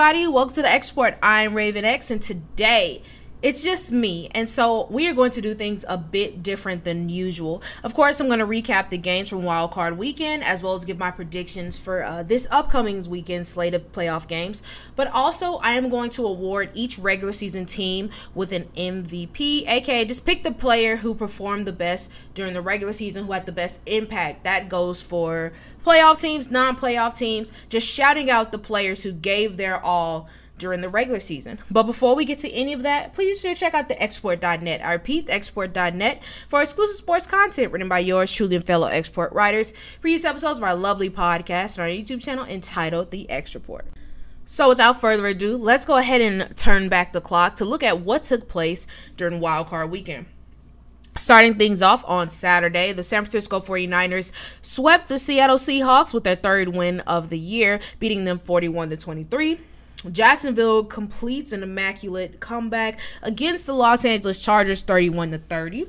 Everybody, welcome to the X Report. I'm Raven X, and today it's just me. And so we are going to do things a bit different than usual. Of course, I'm going to recap the games from Wild Card Weekend as well as give my predictions for uh, this upcoming weekend slate of playoff games. But also, I am going to award each regular season team with an MVP, aka just pick the player who performed the best during the regular season, who had the best impact. That goes for playoff teams, non playoff teams, just shouting out the players who gave their all during the regular season. But before we get to any of that, please sure check out the xreport.net. I repeat, xreport.net for exclusive sports content written by yours truly and fellow X Report writers. Previous episodes of our lovely podcast on our YouTube channel entitled The X Report. So, without further ado, let's go ahead and turn back the clock to look at what took place during Wildcard Weekend. Starting things off on Saturday, the San Francisco 49ers swept the Seattle Seahawks with their third win of the year, beating them 41 to 23. Jacksonville completes an immaculate comeback against the Los Angeles Chargers 31 to 30.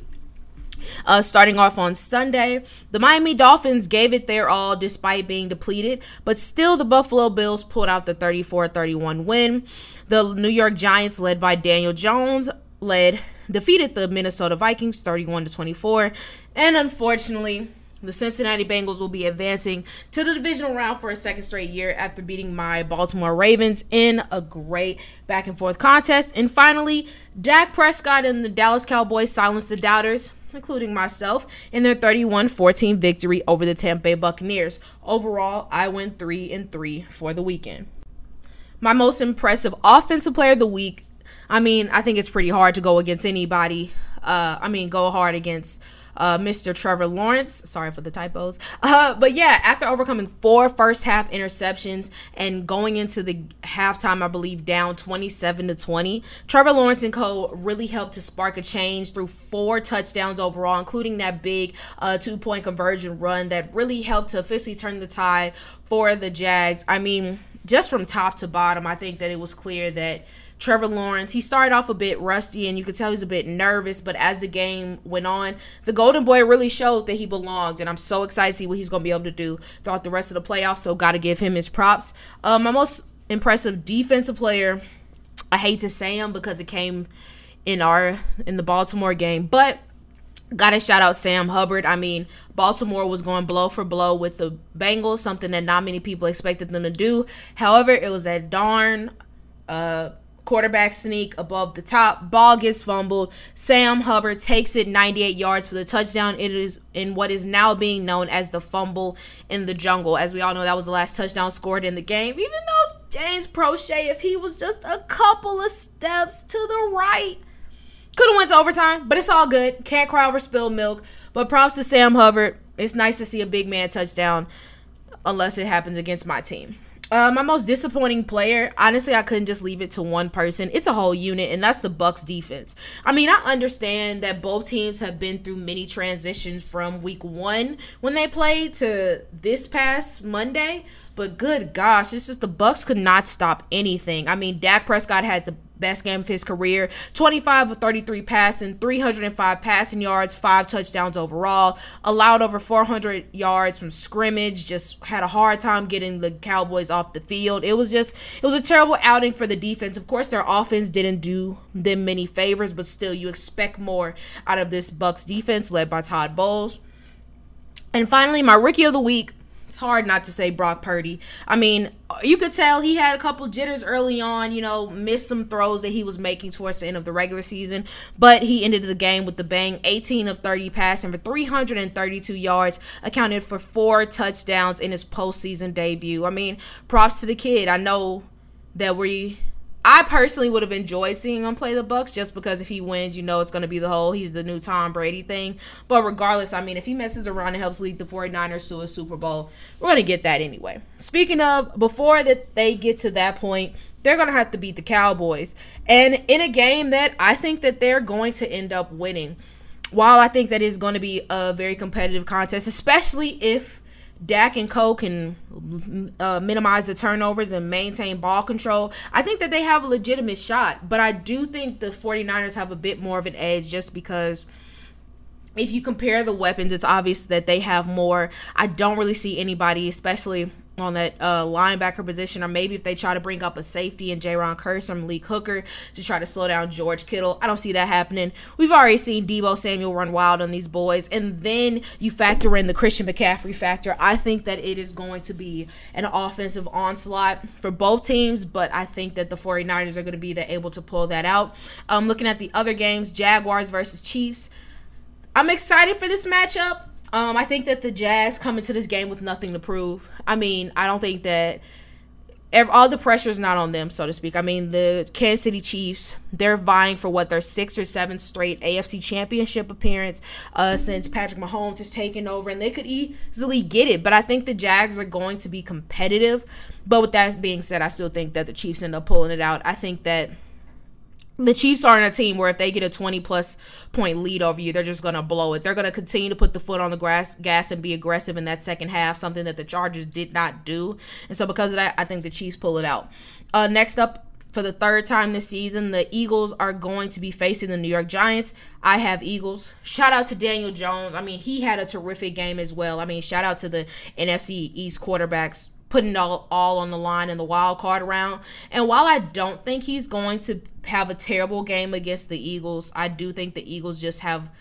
Uh, starting off on Sunday, the Miami Dolphins gave it their all despite being depleted, but still the Buffalo Bills pulled out the 34 31 win. The New York Giants, led by Daniel Jones, led defeated the Minnesota Vikings 31 to 24. And unfortunately, the Cincinnati Bengals will be advancing to the divisional round for a second straight year after beating my Baltimore Ravens in a great back and forth contest. And finally, Dak Prescott and the Dallas Cowboys silenced the doubters including myself, in their 31-14 victory over the Tampa Bay Buccaneers. Overall, I went 3 and 3 for the weekend. My most impressive offensive player of the week. I mean, I think it's pretty hard to go against anybody. Uh, I mean, go hard against uh, Mr. Trevor Lawrence. Sorry for the typos. Uh, but yeah, after overcoming four first half interceptions and going into the halftime, I believe down 27 to 20, Trevor Lawrence and co really helped to spark a change through four touchdowns overall, including that big uh, two point conversion run that really helped to officially turn the tide for the Jags. I mean, just from top to bottom, I think that it was clear that Trevor Lawrence, he started off a bit rusty and you could tell he was a bit nervous, but as the game went on, the Golden Boy really showed that he belonged. And I'm so excited to see what he's going to be able to do throughout the rest of the playoffs. So, got to give him his props. Uh, my most impressive defensive player, I hate to say him because it came in our in the Baltimore game, but Got to shout out Sam Hubbard. I mean, Baltimore was going blow for blow with the Bengals, something that not many people expected them to do. However, it was that darn uh, quarterback sneak above the top. Ball gets fumbled. Sam Hubbard takes it 98 yards for the touchdown. It is in what is now being known as the fumble in the jungle. As we all know, that was the last touchdown scored in the game. Even though James Proche, if he was just a couple of steps to the right, could have went to overtime, but it's all good. Can't cry over spilled milk. But props to Sam Hubbard. It's nice to see a big man touchdown, unless it happens against my team. Uh, my most disappointing player, honestly, I couldn't just leave it to one person. It's a whole unit, and that's the Bucks defense. I mean, I understand that both teams have been through many transitions from week one when they played to this past Monday, but good gosh, it's just the Bucks could not stop anything. I mean, Dak Prescott had the best game of his career. 25 of 33 passing 305 passing yards five touchdowns overall. Allowed over 400 yards from scrimmage just had a hard time getting the cowboys off the field. It was just it was a terrible outing for the defense. Of course their offense didn't do them many favors but still you expect more out of this bucks defense led by todd bowles. And finally my rookie of the week it's hard not to say Brock Purdy. I mean, you could tell he had a couple jitters early on, you know, missed some throws that he was making towards the end of the regular season, but he ended the game with the bang 18 of 30 passing for 332 yards, accounted for four touchdowns in his postseason debut. I mean, props to the kid. I know that we I personally would have enjoyed seeing him play the Bucks just because if he wins, you know it's going to be the whole he's the new Tom Brady thing. But regardless, I mean, if he messes around and helps lead the 49ers to a Super Bowl, we're going to get that anyway. Speaking of, before that they get to that point, they're going to have to beat the Cowboys. And in a game that I think that they're going to end up winning. While I think that is going to be a very competitive contest, especially if Dak and Co can uh, minimize the turnovers and maintain ball control, I think that they have a legitimate shot. But I do think the 49ers have a bit more of an edge just because if you compare the weapons, it's obvious that they have more. I don't really see anybody, especially on that uh, linebacker position, or maybe if they try to bring up a safety and Jayron Kearse or Malik Hooker to try to slow down George Kittle. I don't see that happening. We've already seen Deebo Samuel run wild on these boys, and then you factor in the Christian McCaffrey factor. I think that it is going to be an offensive onslaught for both teams, but I think that the 49ers are going to be able to pull that out. Um, looking at the other games, Jaguars versus Chiefs. I'm excited for this matchup. Um, I think that the Jags come into this game with nothing to prove. I mean, I don't think that all the pressure is not on them, so to speak. I mean, the Kansas City Chiefs, they're vying for what their sixth or seventh straight AFC Championship appearance uh, since Patrick Mahomes has taken over, and they could easily get it. But I think the Jags are going to be competitive. But with that being said, I still think that the Chiefs end up pulling it out. I think that the Chiefs aren't a team where if they get a 20 plus point lead over you, they're just going to blow it. They're going to continue to put the foot on the grass, gas and be aggressive in that second half, something that the Chargers did not do. And so, because of that, I think the Chiefs pull it out. Uh, next up, for the third time this season, the Eagles are going to be facing the New York Giants. I have Eagles. Shout out to Daniel Jones. I mean, he had a terrific game as well. I mean, shout out to the NFC East quarterbacks putting all, all on the line in the wild card round. And while I don't think he's going to have a terrible game against the Eagles, I do think the Eagles just have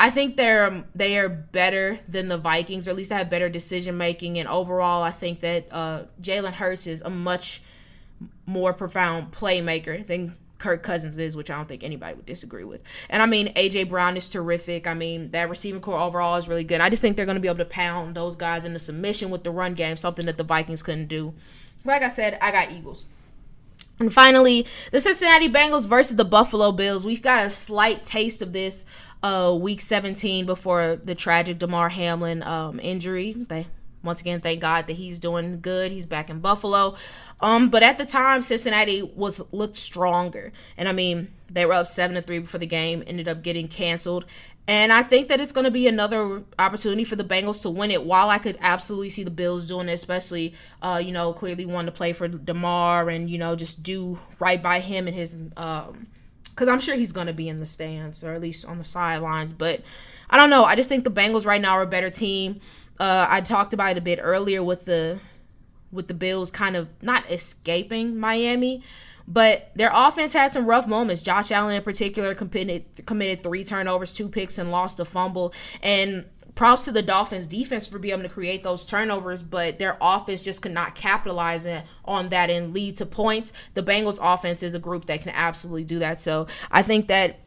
I think they're they are better than the Vikings, or at least they have better decision making. And overall, I think that uh, Jalen Hurts is a much more profound playmaker than Kirk Cousins is, which I don't think anybody would disagree with. And I mean, AJ Brown is terrific. I mean, that receiving core overall is really good. I just think they're going to be able to pound those guys into submission with the run game, something that the Vikings couldn't do. Like I said, I got Eagles. And finally, the Cincinnati Bengals versus the Buffalo Bills. We've got a slight taste of this uh, week 17 before the tragic Damar Hamlin um, injury. They once again, thank God that he's doing good. He's back in Buffalo. Um, but at the time, Cincinnati was looked stronger, and I mean they were up seven to three before the game. Ended up getting canceled, and I think that it's going to be another opportunity for the Bengals to win it. While I could absolutely see the Bills doing it, especially uh, you know clearly wanting to play for Damar and you know just do right by him and his um, because I'm sure he's going to be in the stands or at least on the sidelines. But I don't know. I just think the Bengals right now are a better team. Uh, I talked about it a bit earlier with the with the Bills kind of not escaping Miami, but their offense had some rough moments. Josh Allen, in particular, committed committed three turnovers, two picks, and lost a fumble. And props to the Dolphins defense for being able to create those turnovers, but their offense just could not capitalize on that and lead to points. The Bengals offense is a group that can absolutely do that. So I think that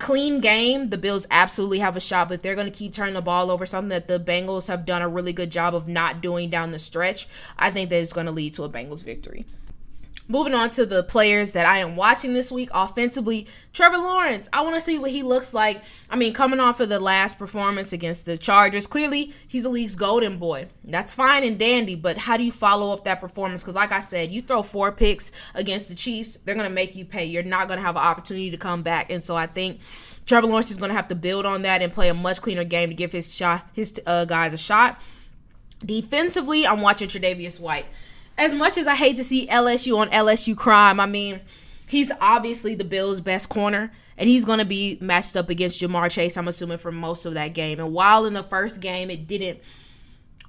clean game, the Bills absolutely have a shot, but they're going to keep turning the ball over, something that the Bengals have done a really good job of not doing down the stretch. I think that it's going to lead to a Bengals victory. Moving on to the players that I am watching this week offensively, Trevor Lawrence. I want to see what he looks like. I mean, coming off of the last performance against the Chargers, clearly he's the league's golden boy. That's fine and dandy, but how do you follow up that performance? Because, like I said, you throw four picks against the Chiefs, they're going to make you pay. You're not going to have an opportunity to come back. And so I think Trevor Lawrence is going to have to build on that and play a much cleaner game to give his shot, his uh, guys a shot. Defensively, I'm watching Tre'Davious White as much as I hate to see LSU on LSU crime, I mean, he's obviously the Bills' best corner, and he's going to be matched up against Ja'Marr Chase, I'm assuming, for most of that game. And while in the first game it didn't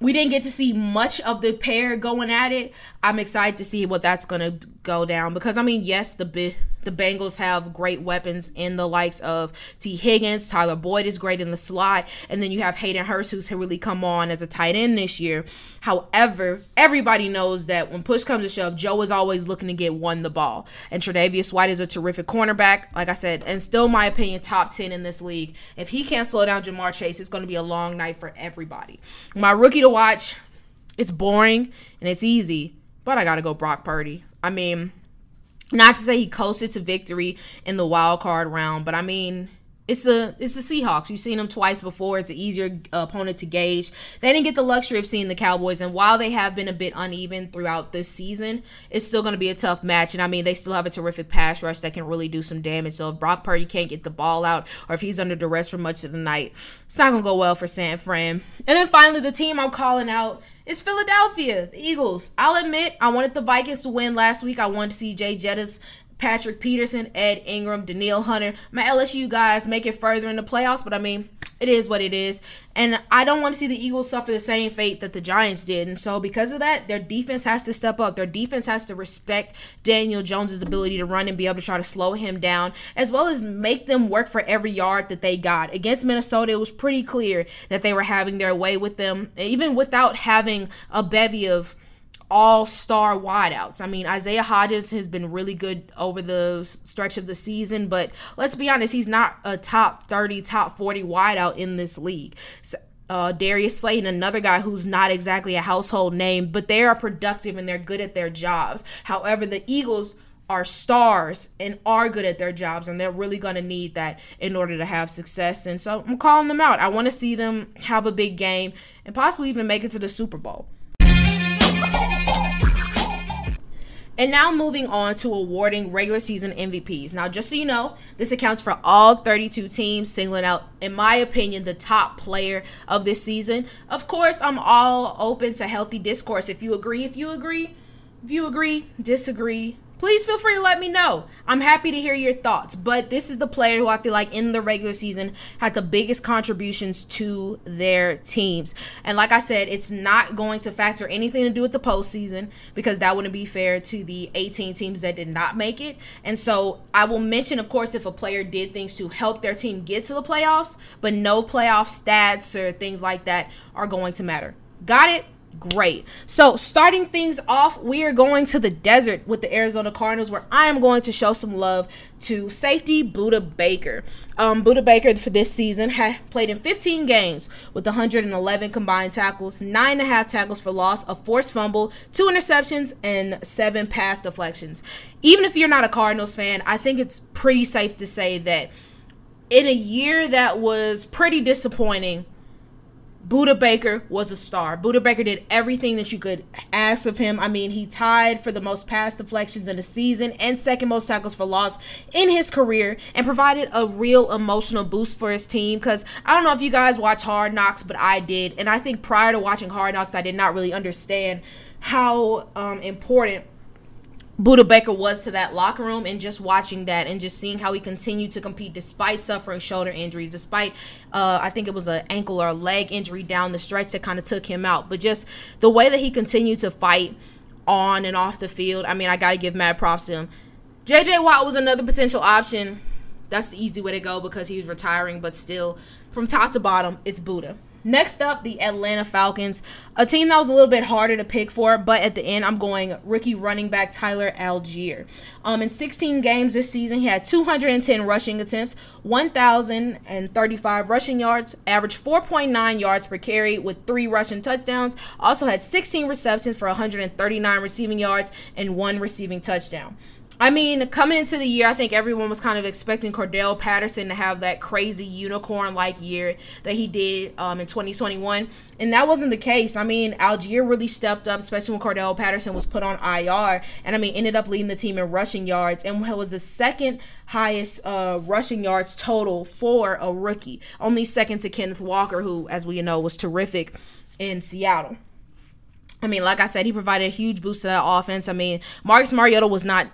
we didn't get to see much of the pair going at it. I'm excited to see what that's to go down because I mean, yes, the the Bengals have great weapons in the likes of Tee Higgins, Tyler Boyd is great in the slot, and then you have Hayden Hurst who's really come on as a tight end this year. However, everybody knows that when push comes to shove, Joe is always looking to get one the ball, and Tre'Davious White is a terrific cornerback, like I said, and still my opinion top ten in this league. If he can't slow down Ja'Marr Chase, it's going to be a long night for everybody. My rookie to watch, it's boring and it's easy, but I got to go Brock Purdy. I mean, not to say he coasted to victory in the wild card round, but I mean, it's a it's the Seahawks. You've seen them twice before. It's an easier uh, opponent to gauge. They didn't get the luxury of seeing the Cowboys, and while they have been a bit uneven throughout this season, it's still going to be a tough match. And I mean, they still have a terrific pass rush that can really do some damage. So if Brock Purdy can't get the ball out, or if he's under duress for much of the night, it's not going to go well for San Fran. And then finally, the team I'm calling out it's Philadelphia, the Eagles. I'll admit, I wanted the Vikings to win last week. I wanted to see Jay Jettis Patrick Peterson, Ed Ingram, Danielle Hunter. My LSU guys make it further in the playoffs, but I mean, it is what it is. And I don't want to see the Eagles suffer the same fate that the Giants did. And so, because of that, their defense has to step up. Their defense has to respect Daniel Jones's ability to run and be able to try to slow him down, as well as make them work for every yard that they got. Against Minnesota, it was pretty clear that they were having their way with them, even without having a bevy of all star wideouts. I mean, Isaiah Hodgins has been really good over the stretch of the season, but let's be honest, he's not a top 30, top 40 wideout in this league. So, uh, Darius Slayton, another guy who's not exactly a household name, but they are productive and they're good at their jobs. However, the Eagles are stars and are good at their jobs, and they're really going to need that in order to have success. And so I'm calling them out. I want to see them have a big game and possibly even make it to the Super Bowl. And now moving on to awarding regular season MVPs. Now, just so you know, this accounts for all 32 teams, singling out, in my opinion, the top player of this season. Of course, I'm all open to healthy discourse. If you agree, if you agree, if you agree, disagree, please feel free to let me know. I'm happy to hear your thoughts. But this is the player who I feel like in the regular season had the biggest contributions to their teams. And like I said, it's not going to factor anything to do with the postseason because that wouldn't be fair to the 18 teams that did not make it. And so I will mention, of course, if a player did things to help their team get to the playoffs, but no playoff stats or things like that are going to matter. Got it? Great. So, starting things off, we are going to the desert with the Arizona Cardinals, where I am going to show some love to safety Budda Baker. Um, Baker for this season had played in 15 games with 111 combined tackles, nine and a half tackles for loss, a forced fumble, two interceptions, and seven pass deflections. Even if you're not a Cardinals fan, I think it's pretty safe to say that in a year that was pretty disappointing Budda Baker was a star. Budda Baker did everything that you could ask of him. I mean, he tied for the most pass deflections in the season and second most tackles for loss in his career and provided a real emotional boost for his team. Because I don't know if you guys watch Hard Knocks, but I did. And I think prior to watching Hard Knocks, I did not really understand how um, important Budda Baker was to that locker room and just watching that and just seeing how he continued to compete despite suffering shoulder injuries, despite uh, I think it was an ankle or a leg injury down the stretch that kind of took him out. But just the way that he continued to fight on and off the field, I mean, I got to give mad props to him. JJ Watt was another potential option. That's the easy way to go because he was retiring, but still, from top to bottom, it's Budda. Next up, the Atlanta Falcons, a team that was a little bit harder to pick for, but at the end, I'm going rookie running back Tyler Allgeier. Um, in 16 games this season, he had 210 rushing attempts, 1,035 rushing yards, averaged 4.9 yards per carry with three rushing touchdowns. Also had 16 receptions for 139 receiving yards and one receiving touchdown. I mean, coming into the year, I think everyone was kind of expecting Cordarrelle Patterson to have that crazy unicorn like year that he did um, in 2021. And that wasn't the case. I mean, Allgeier really stepped up, especially when Cordarrelle Patterson was put on IR. And I mean, ended up leading the team in rushing yards and was the second highest uh, rushing yards total for a rookie, only second to Kenneth Walker, who, as we know, was terrific in Seattle. I mean, like I said, he provided a huge boost to that offense. I mean, Marcus Mariota was not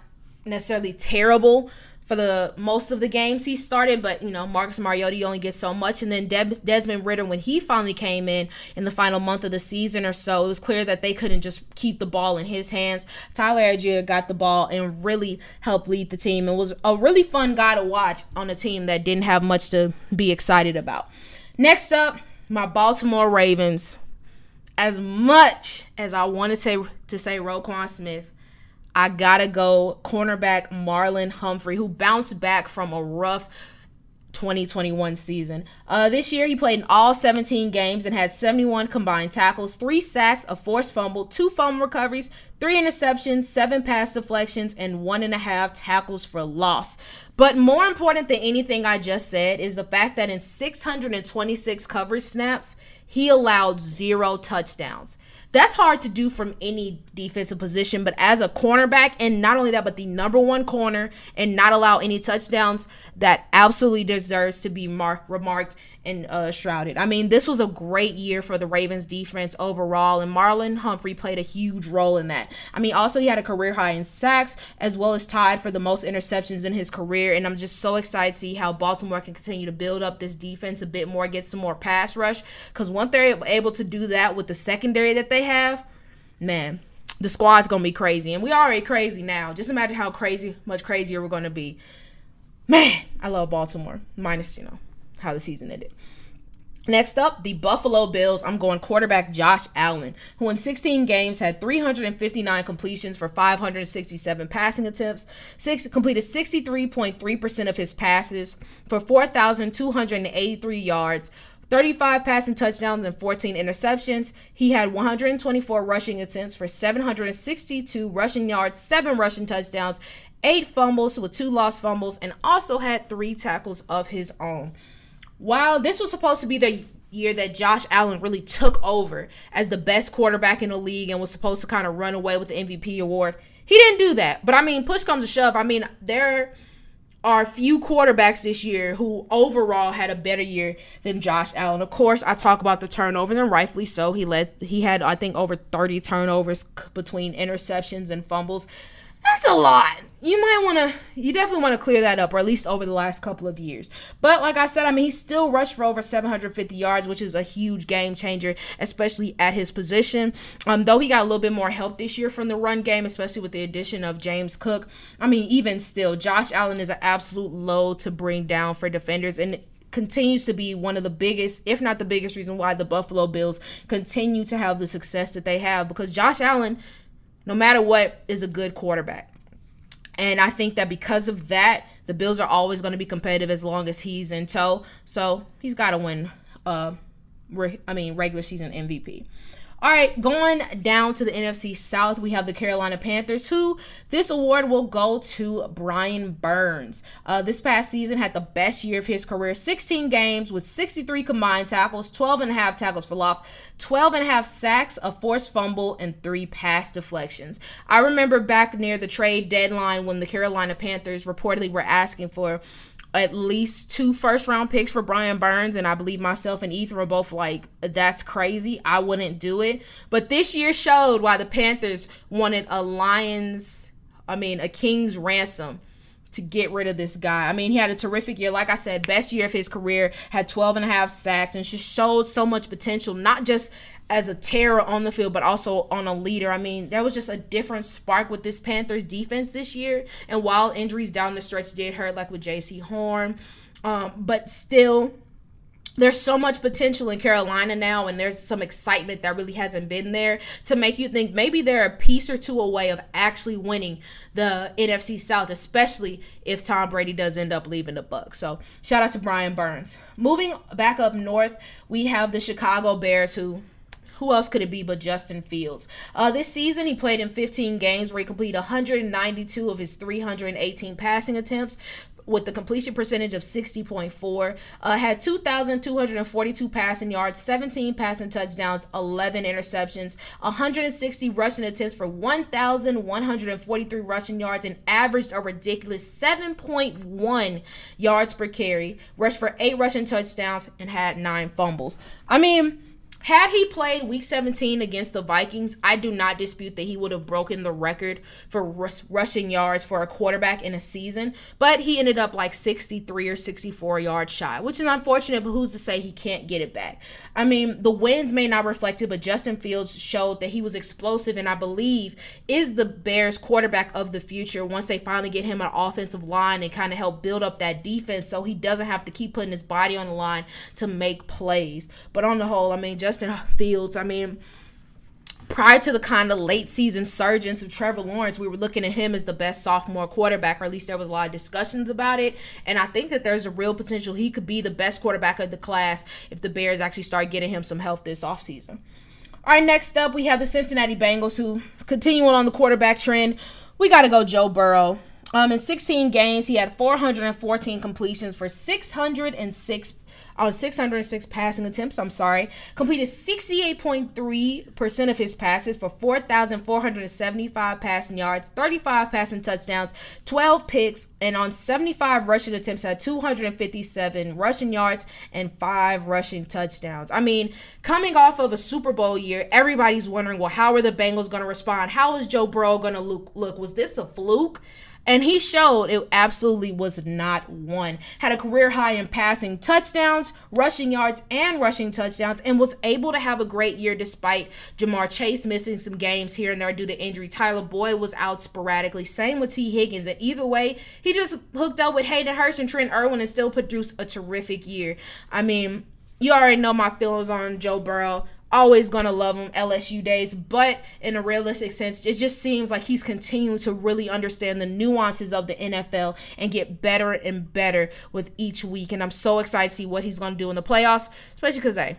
necessarily terrible for the most of the games he started, but you know Marcus Mariota only gets so much, and then Desmond Ridder when he finally came in in the final month of the season or so, it was clear that they couldn't just keep the ball in his hands. Tyler Allgeier got the ball and really helped lead the team, and was a really fun guy to watch on a team that didn't have much to be excited about. Next up, my Baltimore Ravens. As much as I wanted to to say Roquan Smith, I gotta go cornerback Marlon Humphrey, who bounced back from a rough 2021 season. Uh, this year, he played in all 17 games and had 71 combined tackles, three sacks, a forced fumble, two fumble recoveries, three interceptions, seven pass deflections, and one and a half tackles for loss. But more important than anything I just said is the fact that in 626 coverage snaps, he allowed zero touchdowns. That's hard to do from any defensive position, but as a cornerback, and not only that, but the number one corner and not allow any touchdowns, that absolutely deserves to be mar- remarked and uh, shrouded. I mean, this was a great year for the Ravens defense overall, and Marlon Humphrey played a huge role in that. I mean, also, he had a career high in sacks as well as tied for the most interceptions in his career, and I'm just so excited to see how Baltimore can continue to build up this defense a bit more, get some more pass rush, because once they're able to do that with the secondary that they have, man, the squad's gonna be crazy, and we already crazy now. Just imagine how crazy, much crazier we're gonna be. Man, I love Baltimore, minus you know how the season ended. Next up, the Buffalo Bills. I'm going quarterback Josh Allen, who in 16 games had 359 completions for 567 passing attempts, six, completed 63.3% of his passes for 4,283 yards, 35 passing touchdowns and 14 interceptions. He had 124 rushing attempts for 762 rushing yards, 7 rushing touchdowns, 8 fumbles with 2 lost fumbles, and also had 3 tackles of his own. While this was supposed to be the year that Josh Allen really took over as the best quarterback in the league and was supposed to kind of run away with the MVP award, he didn't do that. But I mean, push comes to shove. I mean, there are few quarterbacks this year who overall had a better year than Josh Allen. Of course, I talk about the turnovers and rightfully so. He led he had I think over 30 turnovers between interceptions and fumbles. That's a lot. You might want to, you definitely want to clear that up, or at least over the last couple of years. But like I said, I mean, he still rushed for over 750 yards, which is a huge game changer, especially at his position. Um, though he got a little bit more help this year from the run game, especially with the addition of James Cook. I mean, even still, Josh Allen is an absolute load to bring down for defenders, and continues to be one of the biggest, if not the biggest, reason why the Buffalo Bills continue to have the success that they have because Josh Allen no matter what, is a good quarterback. And I think that because of that, the Bills are always going to be competitive as long as he's in tow. So he's got to win. Uh, re- I mean, regular season MVP. All right, going down to the NFC South, we have the Carolina Panthers, who this award will go to Brian Burns. Uh, this past season had the best year of his career 16 games with 63 combined tackles, 12 and a half tackles for loss, 12 and a half sacks, a forced fumble, and three pass deflections. I remember back near the trade deadline when the Carolina Panthers reportedly were asking for at least two first round picks for Brian Burns, and I believe myself and Ethan were both like, that's crazy. I wouldn't do it. But this year showed why the Panthers wanted a Lions, I mean, a King's ransom to get rid of this guy. I mean, he had a terrific year. Like I said, best year of his career, had 12 and a half sacks, and just showed so much potential, not just as a terror on the field, but also on a leader. I mean, there was just a different spark with this Panthers defense this year. And while injuries down the stretch did hurt, like with Jaycee Horn, um, but still, there's so much potential in Carolina now, and there's some excitement that really hasn't been there to make you think maybe they're a piece or two away of actually winning the NFC South, especially if Tom Brady does end up leaving the Bucks. So shout out to Brian Burns. Moving back up north, we have the Chicago Bears who who else could it be but Justin Fields? Uh, this season, he played in 15 games where he completed 192 of his 318 passing attempts with the completion percentage of 60.4. Uh, had 2,242 passing yards, 17 passing touchdowns, 11 interceptions, 160 rushing attempts for 1,143 rushing yards, and averaged a ridiculous 7.1 yards per carry. Rushed for eight rushing touchdowns and had nine fumbles. I mean, had he played week 17 against the Vikings, I do not dispute that he would have broken the record for rush- rushing yards for a quarterback in a season, but he ended up like 63 or 64 yards shy, which is unfortunate, but who's to say he can't get it back? I mean, the wins may not reflect it, but Justin Fields showed that he was explosive and I believe is the Bears quarterback of the future once they finally get him an offensive line and kind of help build up that defense so he doesn't have to keep putting his body on the line to make plays. But on the whole, I mean, just Justin Fields. I mean, prior to the kind of late season surgence of Trevor Lawrence, we were looking at him as the best sophomore quarterback, or at least there was a lot of discussions about it. And I think that there's a real potential he could be the best quarterback of the class if the Bears actually start getting him some help this offseason. All right, next up, we have the Cincinnati Bengals who continuing on the quarterback trend. We got to go Joe Burrow. Um, in 16 games, he had 414 completions for 606 on 606 passing attempts. I'm sorry. Completed 68.3% of his passes for 4,475 passing yards, 35 passing touchdowns, 12 picks, and on 75 rushing attempts had 257 rushing yards and five rushing touchdowns. I mean, coming off of a Super Bowl year, everybody's wondering, well, how are the Bengals going to respond? How is Joe Burrow going to look? Look, was this a fluke? And he showed it absolutely was not one. Had a career high in passing touchdowns, rushing yards, and rushing touchdowns, and was able to have a great year despite Ja'Marr Chase missing some games here and there due to injury. Tyler Boyd was out sporadically. Same with Tee Higgins. And either way, he just hooked up with Hayden Hurst and Trent Irwin and still produced a terrific year. I mean, you already know my feelings on Joe Burrow always gonna love him LSU days, but in a realistic sense, it just seems like he's continuing to really understand the nuances of the NFL and get better and better with each week. And I'm so excited to see what he's gonna do in the playoffs, especially because hey,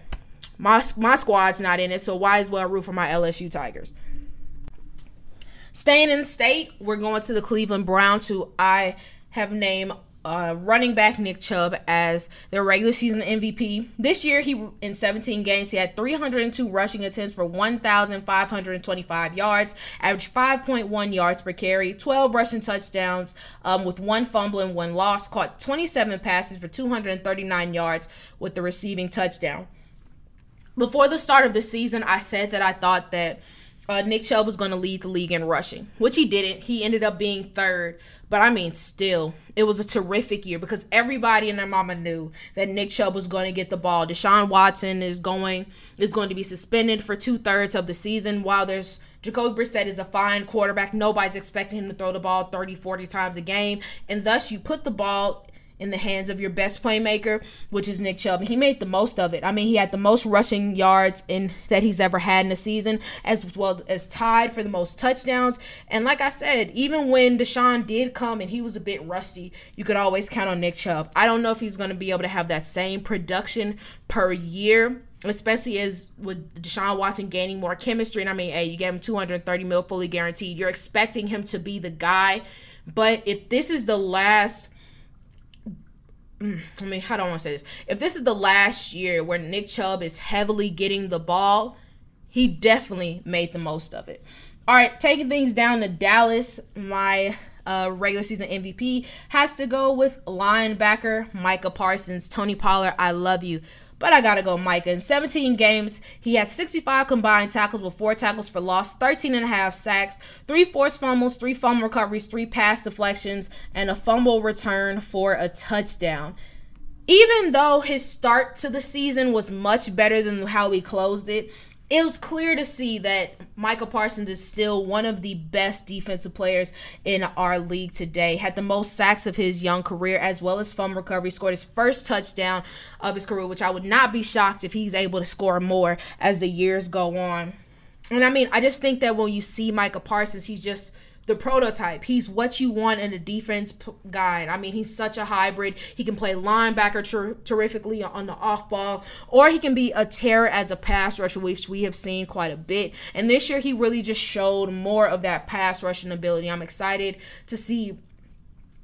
my my squad's not in it, so why as well root for my LSU Tigers. Staying in state, we're going to the Cleveland Browns, who I have named uh, running back Nick Chubb as their regular season MVP. This year, he in 17 games, he had 302 rushing attempts for 1,525 yards, averaged 5.1 yards per carry, 12 rushing touchdowns um, with one fumble and one loss, caught 27 passes for 239 yards with the receiving touchdown. Before the start of the season, I said that I thought that uh, Nick Chubb was going to lead the league in rushing, which he didn't. He ended up being third. But I mean, still, it was a terrific year because everybody and their mama knew that Nick Chubb was going to get the ball. Deshaun Watson is going is going to be suspended for two thirds of the season. While there's Jacoby Brissett is a fine quarterback, nobody's expecting him to throw the ball 30, 40 times a game, and thus you put the ball in the hands of your best playmaker, which is Nick Chubb. He made the most of it. I mean, he had the most rushing yards in that he's ever had in a season, as well as tied for the most touchdowns. And like I said, even when Deshaun did come and he was a bit rusty, you could always count on Nick Chubb. I don't know if he's going to be able to have that same production per year especially as with Deshaun Watson gaining more chemistry. And I mean, hey, you gave him 230 mil fully guaranteed. You're expecting him to be the guy. But if this is the last I mean, how do I want to say this? If this is the last year where Nick Chubb is heavily getting the ball, he definitely made the most of it. All right, taking things down to Dallas, my uh, regular season MVP has to go with linebacker Micah Parsons. Tony Pollard, I love you. But I gotta go Micah. In 17 games, he had 65 combined tackles with four tackles for loss, 13 and a half sacks, three forced fumbles, three fumble recoveries, three pass deflections, and a fumble return for a touchdown. Even though his start to the season was much better than how he closed it, it was clear to see that Micah Parsons is still one of the best defensive players in our league today. Had the most sacks of his young career, as well as fumble recovery. Scored his first touchdown of his career, which I would not be shocked if he's able to score more as the years go on. And I mean, I just think that when you see Micah Parsons, he's just the prototype. He's what you want in a defense p- guy. I mean, he's such a hybrid. He can play linebacker ter- terrifically on the off ball, or he can be a terror as a pass rusher, which we have seen quite a bit. And this year, he really just showed more of that pass rushing ability. I'm excited to see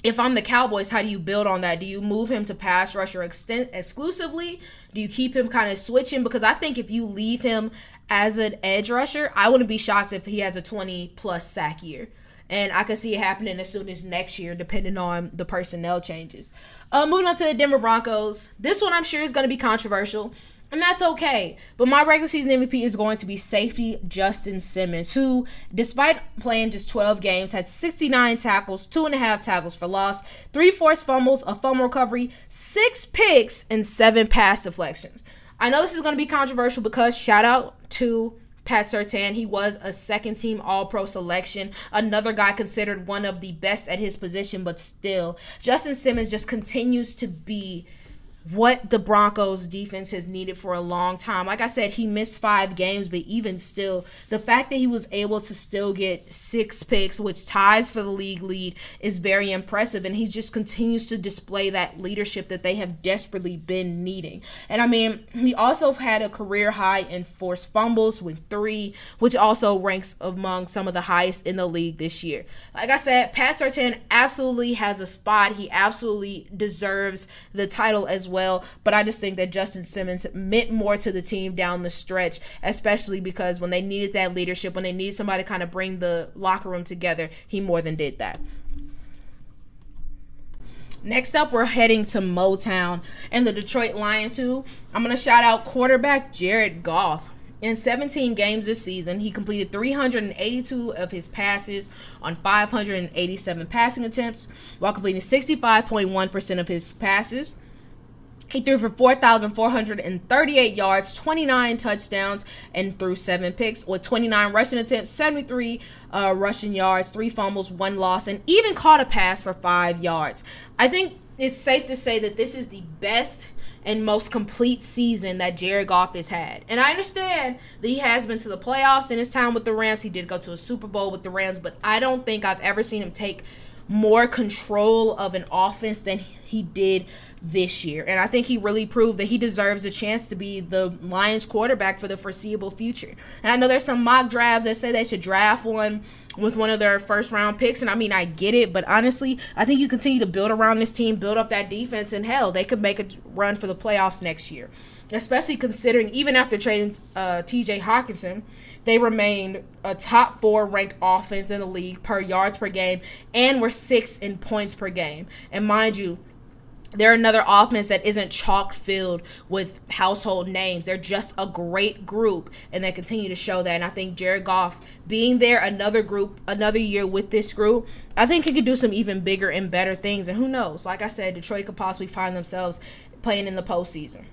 if I'm the Cowboys, how do you build on that? Do you move him to pass rusher extent exclusively? Do you keep him kind of switching? Because I think if you leave him as an edge rusher, I wouldn't be shocked if he has a 20 plus sack year and I can see it happening as soon as next year, depending on the personnel changes. Uh, moving on to the Denver Broncos. This one I'm sure is going to be controversial, and that's okay. But my regular season MVP is going to be safety Justin Simmons, who, despite playing just 12 games, had 69 tackles, two and a half tackles for loss, three forced fumbles, a fumble recovery, six picks, and seven pass deflections. I know this is going to be controversial because shout out to Pat Surtain. He was a second team All Pro selection. Another guy considered one of the best at his position, but still, Justin Simmons just continues to be what the Broncos defense has needed for a long time. Like I said, he missed five games, but even still, the fact that he was able to still get six picks, which ties for the league lead, is very impressive. And he just continues to display that leadership that they have desperately been needing. And I mean, he also had a career high in forced fumbles with three, which also ranks among some of the highest in the league this year. Like I said, Pat Surtain absolutely has a spot. He absolutely deserves the title as well well. But I just think that Justin Simmons meant more to the team down the stretch, especially because when they needed that leadership, when they needed somebody to kind of bring the locker room together, he more than did that. Next up, we're heading to Motown and the Detroit Lions, who I'm going to shout out quarterback Jared Goff. In 17 games this season, he completed 382 of his passes on 587 passing attempts, while completing 65.1% of his passes. He threw for 4,438 yards, 29 touchdowns, and threw seven picks with 29 rushing attempts, 73 uh, rushing yards, three fumbles, one loss, and even caught a pass for five yards. I think it's safe to say that this is the best and most complete season that Jared Goff has had. And I understand that he has been to the playoffs in his time with the Rams. He did go to a Super Bowl with the Rams, but I don't think I've ever seen him take more control of an offense than he did this year. And I think he really proved that he deserves a chance to be the Lions quarterback for the foreseeable future. And I know there's some mock drafts that say they should draft one with one of their first round picks. And I mean, I get it, but honestly, I think you continue to build around this team, build up that defense, and hell, they could make a run for the playoffs next year. Especially considering, even after trading uh, TJ Hockenson, they remained a top four ranked offense in the league per yards per game and were six in points per game. And mind you, they're another offense that isn't chalk filled with household names. They're just a great group, and they continue to show that. And I think Jared Goff being there another group, another year with this group, I think he could do some even bigger and better things. And who knows? Like I said, Detroit could possibly find themselves playing in the postseason.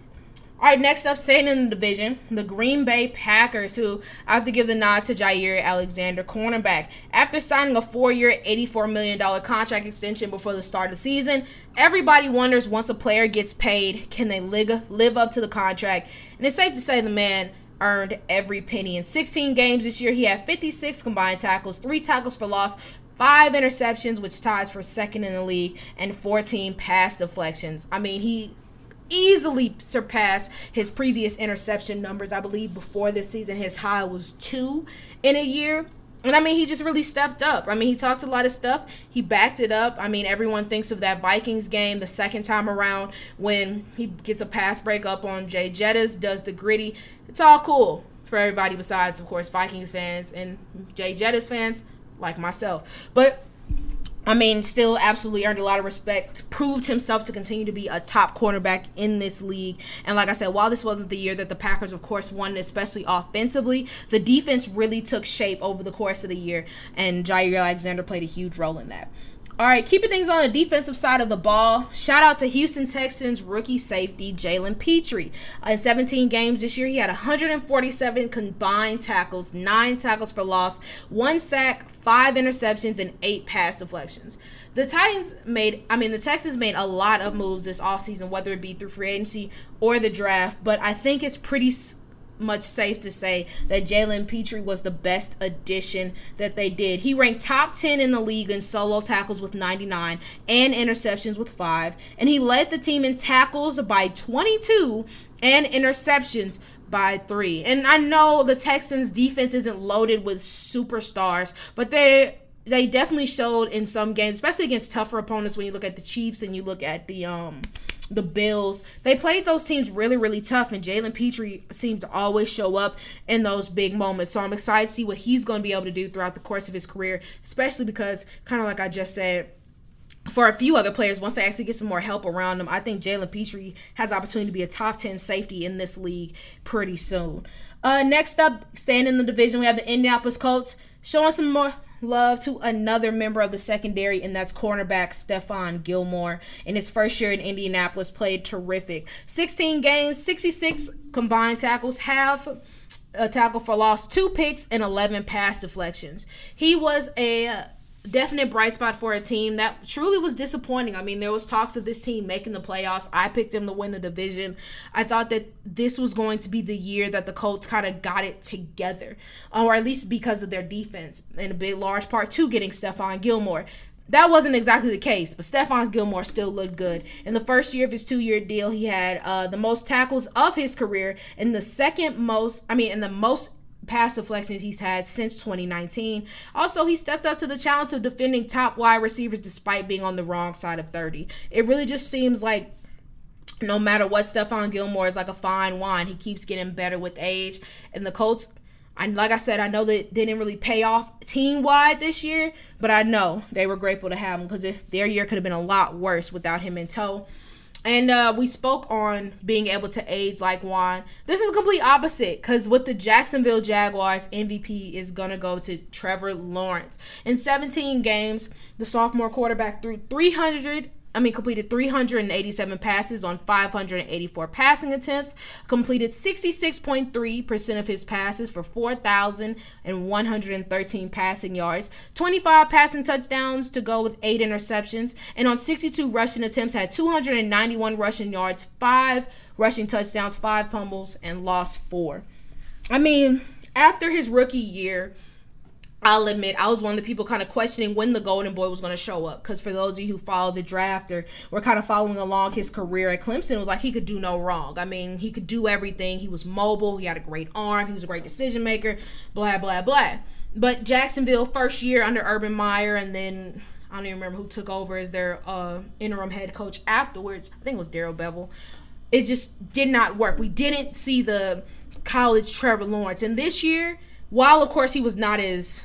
All right, next up, staying in the division, the Green Bay Packers, who I have to give the nod to Jaire Alexander, cornerback. After signing a four-year, $84 million contract extension before the start of the season, everybody wonders once a player gets paid, can they live up to the contract? And it's safe to say the man earned every penny. In 16 games this year, he had 56 combined tackles, three tackles for loss, five interceptions, which ties for second in the league, and 14 pass deflections. I mean, he easily surpass his previous interception numbers. I believe before this season, his high was two in a year. And I mean, he just really stepped up. I mean, he talked a lot of stuff. He backed it up. I mean, everyone thinks of that Vikings game the second time around when he gets a pass break up on Jay Jettis, does the gritty. It's all cool for everybody besides, of course, Vikings fans and Jay Jettis fans like myself. But I mean, still absolutely earned a lot of respect, proved himself to continue to be a top cornerback in this league. And like I said, while this wasn't the year that the Packers, of course, won, especially offensively, the defense really took shape over the course of the year, and Jaire Alexander played a huge role in that. All right, keeping things on the defensive side of the ball. Shout out to Houston Texans rookie safety Jalen Pitre. In 17 games this year, he had 147 combined tackles, nine tackles for loss, one sack, five interceptions, and eight pass deflections. The Titans made, I mean, the Texans made a lot of moves this offseason, whether it be through free agency or the draft, but I think it's pretty much safe to say that Jalen Pitre was the best addition that they did. He ranked top 10 in the league in solo tackles with 99 and interceptions with 5, and he led the team in tackles by 22 and interceptions by 3. And I know the Texans defense isn't loaded with superstars, but they they definitely showed in some games, especially against tougher opponents when you look at the Chiefs and you look at the um the Bills. They played those teams really, really tough, and Jalen Pitre seems to always show up in those big moments. So I'm excited to see what he's going to be able to do throughout the course of his career, especially because, kind of like I just said, for a few other players, once they actually get some more help around them, I think Jalen Pitre has opportunity to be a top 10 safety in this league pretty soon. Uh, next up, staying in the division, we have the Indianapolis Colts showing some more love to another member of the secondary, and that's cornerback Stephon Gilmore. In his first year in Indianapolis, played terrific. 16 games, 66 combined tackles, half a tackle for loss, two picks, and 11 pass deflections. He was a uh, definite bright spot for a team that truly was disappointing. I mean, there was talks of this team making the playoffs. I picked them to win the division. I thought that this was going to be the year that the Colts kind of got it together, or at least because of their defense, in a big large part to getting Stephon Gilmore. That wasn't exactly the case, but Stephon Gilmore still looked good. In the first year of his two-year deal, he had uh, the most tackles of his career, and the second most, I mean, in the most pass deflections he's had since 2019. Also, he stepped up to the challenge of defending top wide receivers despite being on the wrong side of 30. It really just seems like no matter what, Stephon Gilmore is like a fine wine. He keeps getting better with age. And the Colts, I like I said, I know that didn't really pay off team wide this year, but I know they were grateful to have him because their year could have been a lot worse without him in tow. And uh, we spoke on being able to age like Juan. This is complete opposite because with the Jacksonville Jaguars, MVP is going to go to Trevor Lawrence. In 17 games, the sophomore quarterback threw 300 I mean, completed 387 passes on 584 passing attempts, completed 66.3% of his passes for 4,113 passing yards, 25 passing touchdowns to go with 8 interceptions, and on 62 rushing attempts had 291 rushing yards, 5 rushing touchdowns, 5 fumbles, and lost 4. I mean, after his rookie year, I'll admit I was one of the people kind of questioning when the Golden Boy was going to show up. Because for those of you who followed the draft or were kind of following along his career at Clemson, it was like he could do no wrong. I mean, he could do everything. He was mobile. He had a great arm. He was a great decision maker. Blah blah blah. But Jacksonville first year under Urban Meyer, and then I don't even remember who took over as their uh, interim head coach afterwards. I think it was Darrell Bevell. It just did not work. We didn't see the college Trevor Lawrence, and this year, while of course he was not as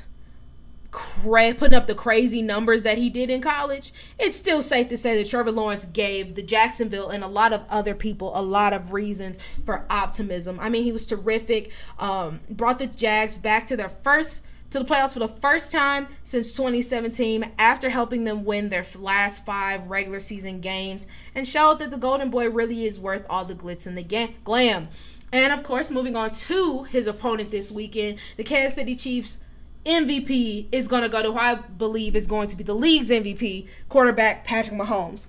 cra- putting up the crazy numbers that he did in college, it's still safe to say that Trevor Lawrence gave the Jacksonville and a lot of other people a lot of reasons for optimism. I mean, he was terrific. Um, brought the Jags back to their first to the playoffs for the first time since 2017 after helping them win their last five regular season games and showed that the Golden Boy really is worth all the glitz and the glam. And of course, moving on to his opponent this weekend, the Kansas City Chiefs MVP is going to go to who I believe is going to be the league's MVP, quarterback Patrick Mahomes.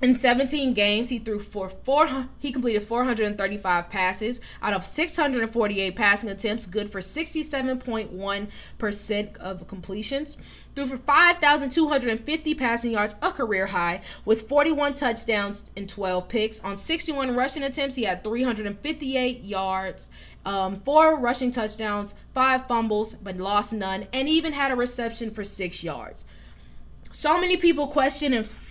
In 17 games, he threw for four. He completed 435 passes out of 648 passing attempts, good for 67.1 percent of completions. Threw for 5,250 passing yards, a career high, with 41 touchdowns and 12 picks. On 61 rushing attempts, he had 358 yards, um, four rushing touchdowns, five fumbles, but lost none, and even had a reception for six yards. So many people question if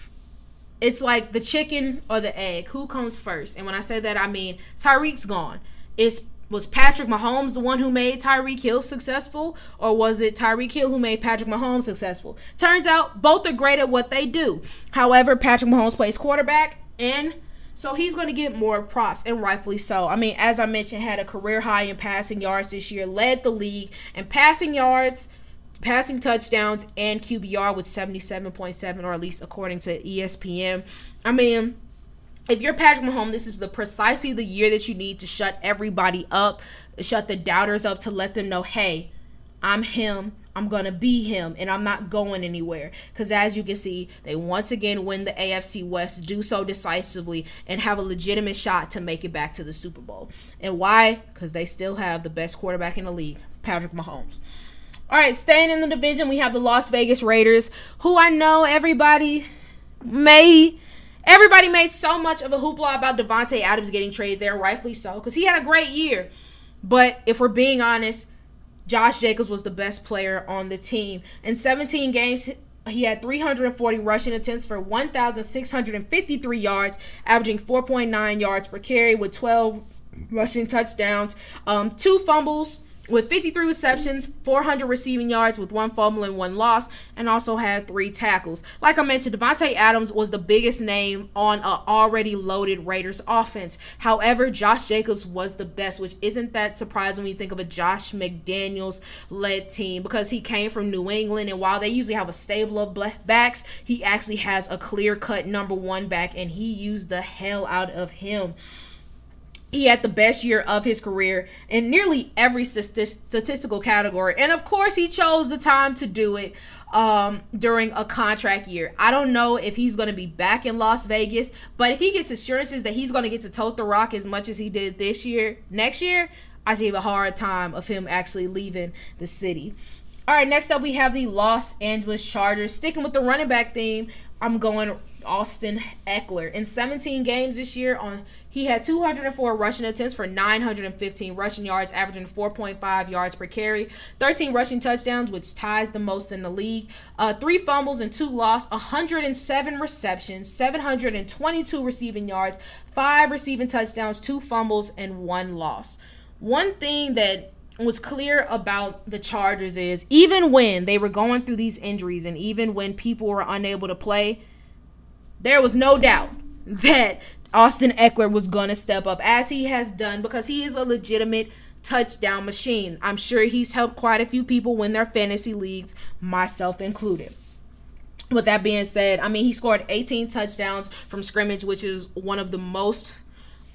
it's like the chicken or the egg. Who comes first? And when I say that, I mean Tyreek's gone. Is was Patrick Mahomes the one who made Tyreek Hill successful, or was it Tyreek Hill who made Patrick Mahomes successful? Turns out both are great at what they do. However, Patrick Mahomes plays quarterback, and so he's going to get more props, and rightfully so. I mean, as I mentioned, had a career high in passing yards this year, led the league in passing yards passing touchdowns and QBR with 77.7, or at least according to ESPN. I mean, if you're Patrick Mahomes, this is the precisely the year that you need to shut everybody up, shut the doubters up to let them know, hey, I'm him. I'm going to be him and I'm not going anywhere. Because as you can see, they once again win the AFC West, do so decisively, and have a legitimate shot to make it back to the Super Bowl. And why? Because they still have the best quarterback in the league, Patrick Mahomes. All right, staying in the division, we have the Las Vegas Raiders, who I know everybody may everybody made so much of a hoopla about Davante Adams getting traded there, rightfully so, because he had a great year. But if we're being honest, Josh Jacobs was the best player on the team. In 17 games, he had 340 rushing attempts for 1,653 yards, averaging 4.9 yards per carry with 12 rushing touchdowns, um, two fumbles with 53 receptions, 400 receiving yards with one fumble and one loss, and also had three tackles. Like I mentioned, Davante Adams was the biggest name on an already loaded Raiders offense. However, Josh Jacobs was the best, which isn't that surprising when you think of a Josh McDaniels led team because he came from New England, and while they usually have a stable of backs, he actually has a clear cut number one back, and he used the hell out of him he had the best year of his career in nearly every statistical category. And of course, he chose the time to do it um, during a contract year. I don't know if he's going to be back in Las Vegas, but if he gets assurances that he's going to get to tote the rock as much as he did this year, next year, I see a hard time of him actually leaving the city. All right, next up we have the Los Angeles Chargers. Sticking with the running back theme, I'm going Austin Ekeler. In 17 games this year, on he had 204 rushing attempts for 915 rushing yards, averaging 4.5 yards per carry, 13 rushing touchdowns, which ties the most in the league, uh, three fumbles and two loss, 107 receptions, 722 receiving yards, five receiving touchdowns, two fumbles, and one loss. One thing that was clear about the Chargers is even when they were going through these injuries and even when people were unable to play, there was no doubt that Austin Ekeler was going to step up as he has done because he is a legitimate touchdown machine. I'm sure he's helped quite a few people win their fantasy leagues, myself included. With that being said, I mean, he scored 18 touchdowns from scrimmage, which is one of the most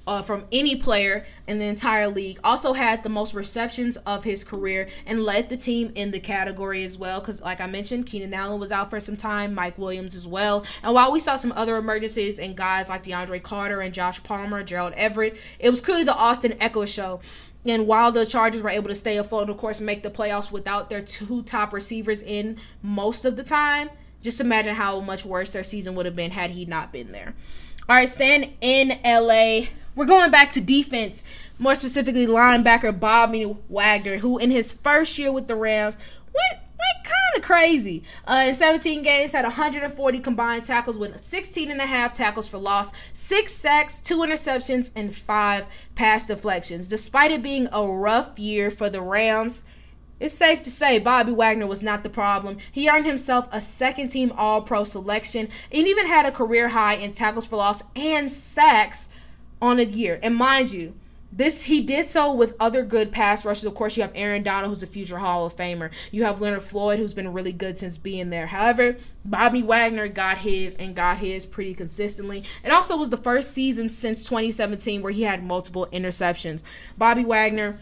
uh, from any player in the entire league. Also had the most receptions of his career and led the team in the category as well. Because, like I mentioned, Keenan Allen was out for some time, Mike Williams as well. And while we saw some other emergencies and guys like DeAndre Carter and Josh Palmer, Gerald Everett, it was clearly the Austin Ekeler show. And while the Chargers were able to stay afloat and, of course, make the playoffs without their two top receivers in most of the time, just imagine how much worse their season would have been had he not been there. All right, staying in LA, we're going back to defense, more specifically linebacker Bobby Wagner, who in his first year with the Rams went went kind of crazy. Uh, in 17 games, had 140 combined tackles with 16 and a half tackles for loss, six sacks, two interceptions, and five pass deflections. Despite it being a rough year for the Rams, it's safe to say Bobby Wagner was not the problem. He earned himself a second team All Pro selection and even had a career high in tackles for loss and sacks on a year. And mind you, this he did so with other good pass rushers. Of course, you have Aaron Donald, who's a future Hall of Famer. You have Leonard Floyd, who's been really good since being there. However, Bobby Wagner got his and got his pretty consistently. It also was the first season since 2017 where he had multiple interceptions. Bobby Wagner,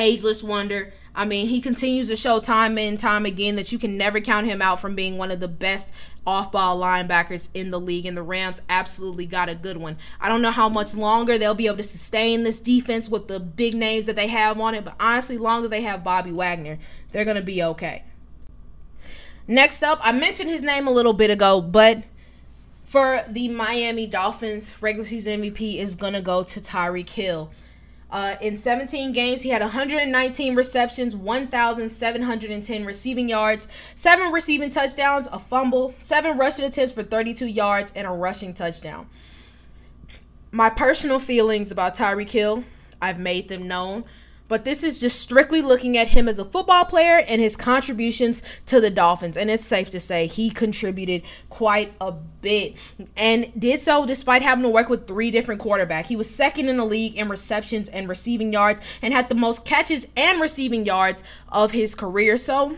ageless wonder. I mean, he continues to show time and time again that you can never count him out from being one of the best off ball linebackers in the league. And the Rams absolutely got a good one. I don't know how much longer they'll be able to sustain this defense with the big names that they have on it, but honestly, long as they have Bobby Wagner, they're going to be okay. Next up, I mentioned his name a little bit ago, but for the Miami Dolphins, regular season MVP is going to go to Tyreek Hill. Uh, in 17 games, he had 119 receptions, 1,710 receiving yards, seven receiving touchdowns, a fumble, seven rushing attempts for 32 yards, and a rushing touchdown. My personal feelings about Tyreek Hill, I've made them known but this is just strictly looking at him as a football player and his contributions to the Dolphins. And it's safe to say he contributed quite a bit and did so despite having to work with three different quarterbacks. He was second in the league in receptions and receiving yards and had the most catches and receiving yards of his career. So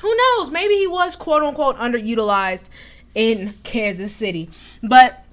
who knows? Maybe he was quote unquote underutilized in Kansas City. But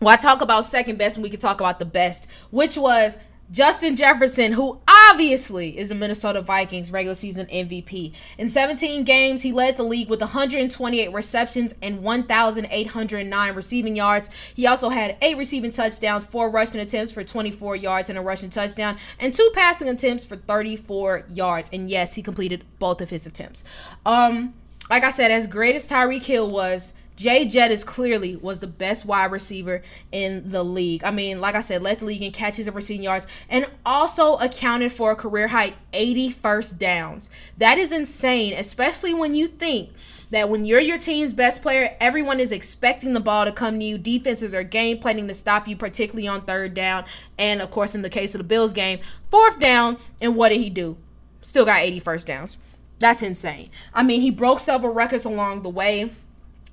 well, I talk about second best, we can talk about the best, which was Justin Jefferson, who obviously is a Minnesota Vikings regular season MVP. In 17 games, he led the league with 128 receptions and 1,809 receiving yards. He also had eight receiving touchdowns, four rushing attempts for 24 yards and a rushing touchdown, and two passing attempts for 34 yards. And yes, he completed both of his attempts. Um, like I said, as great as Tyreek Hill was, JJettas clearly was the best wide receiver in the league. I mean, like I said, led the league in catches and receiving yards and also accounted for a career high 80 first downs. That is insane, especially when you think that when you're your team's best player, everyone is expecting the ball to come to you. Defenses are game planning to stop you, particularly on third down. And of course, in the case of the Bills game, fourth down. And what did he do? Still got 80 first downs. That's insane. I mean, he broke several records along the way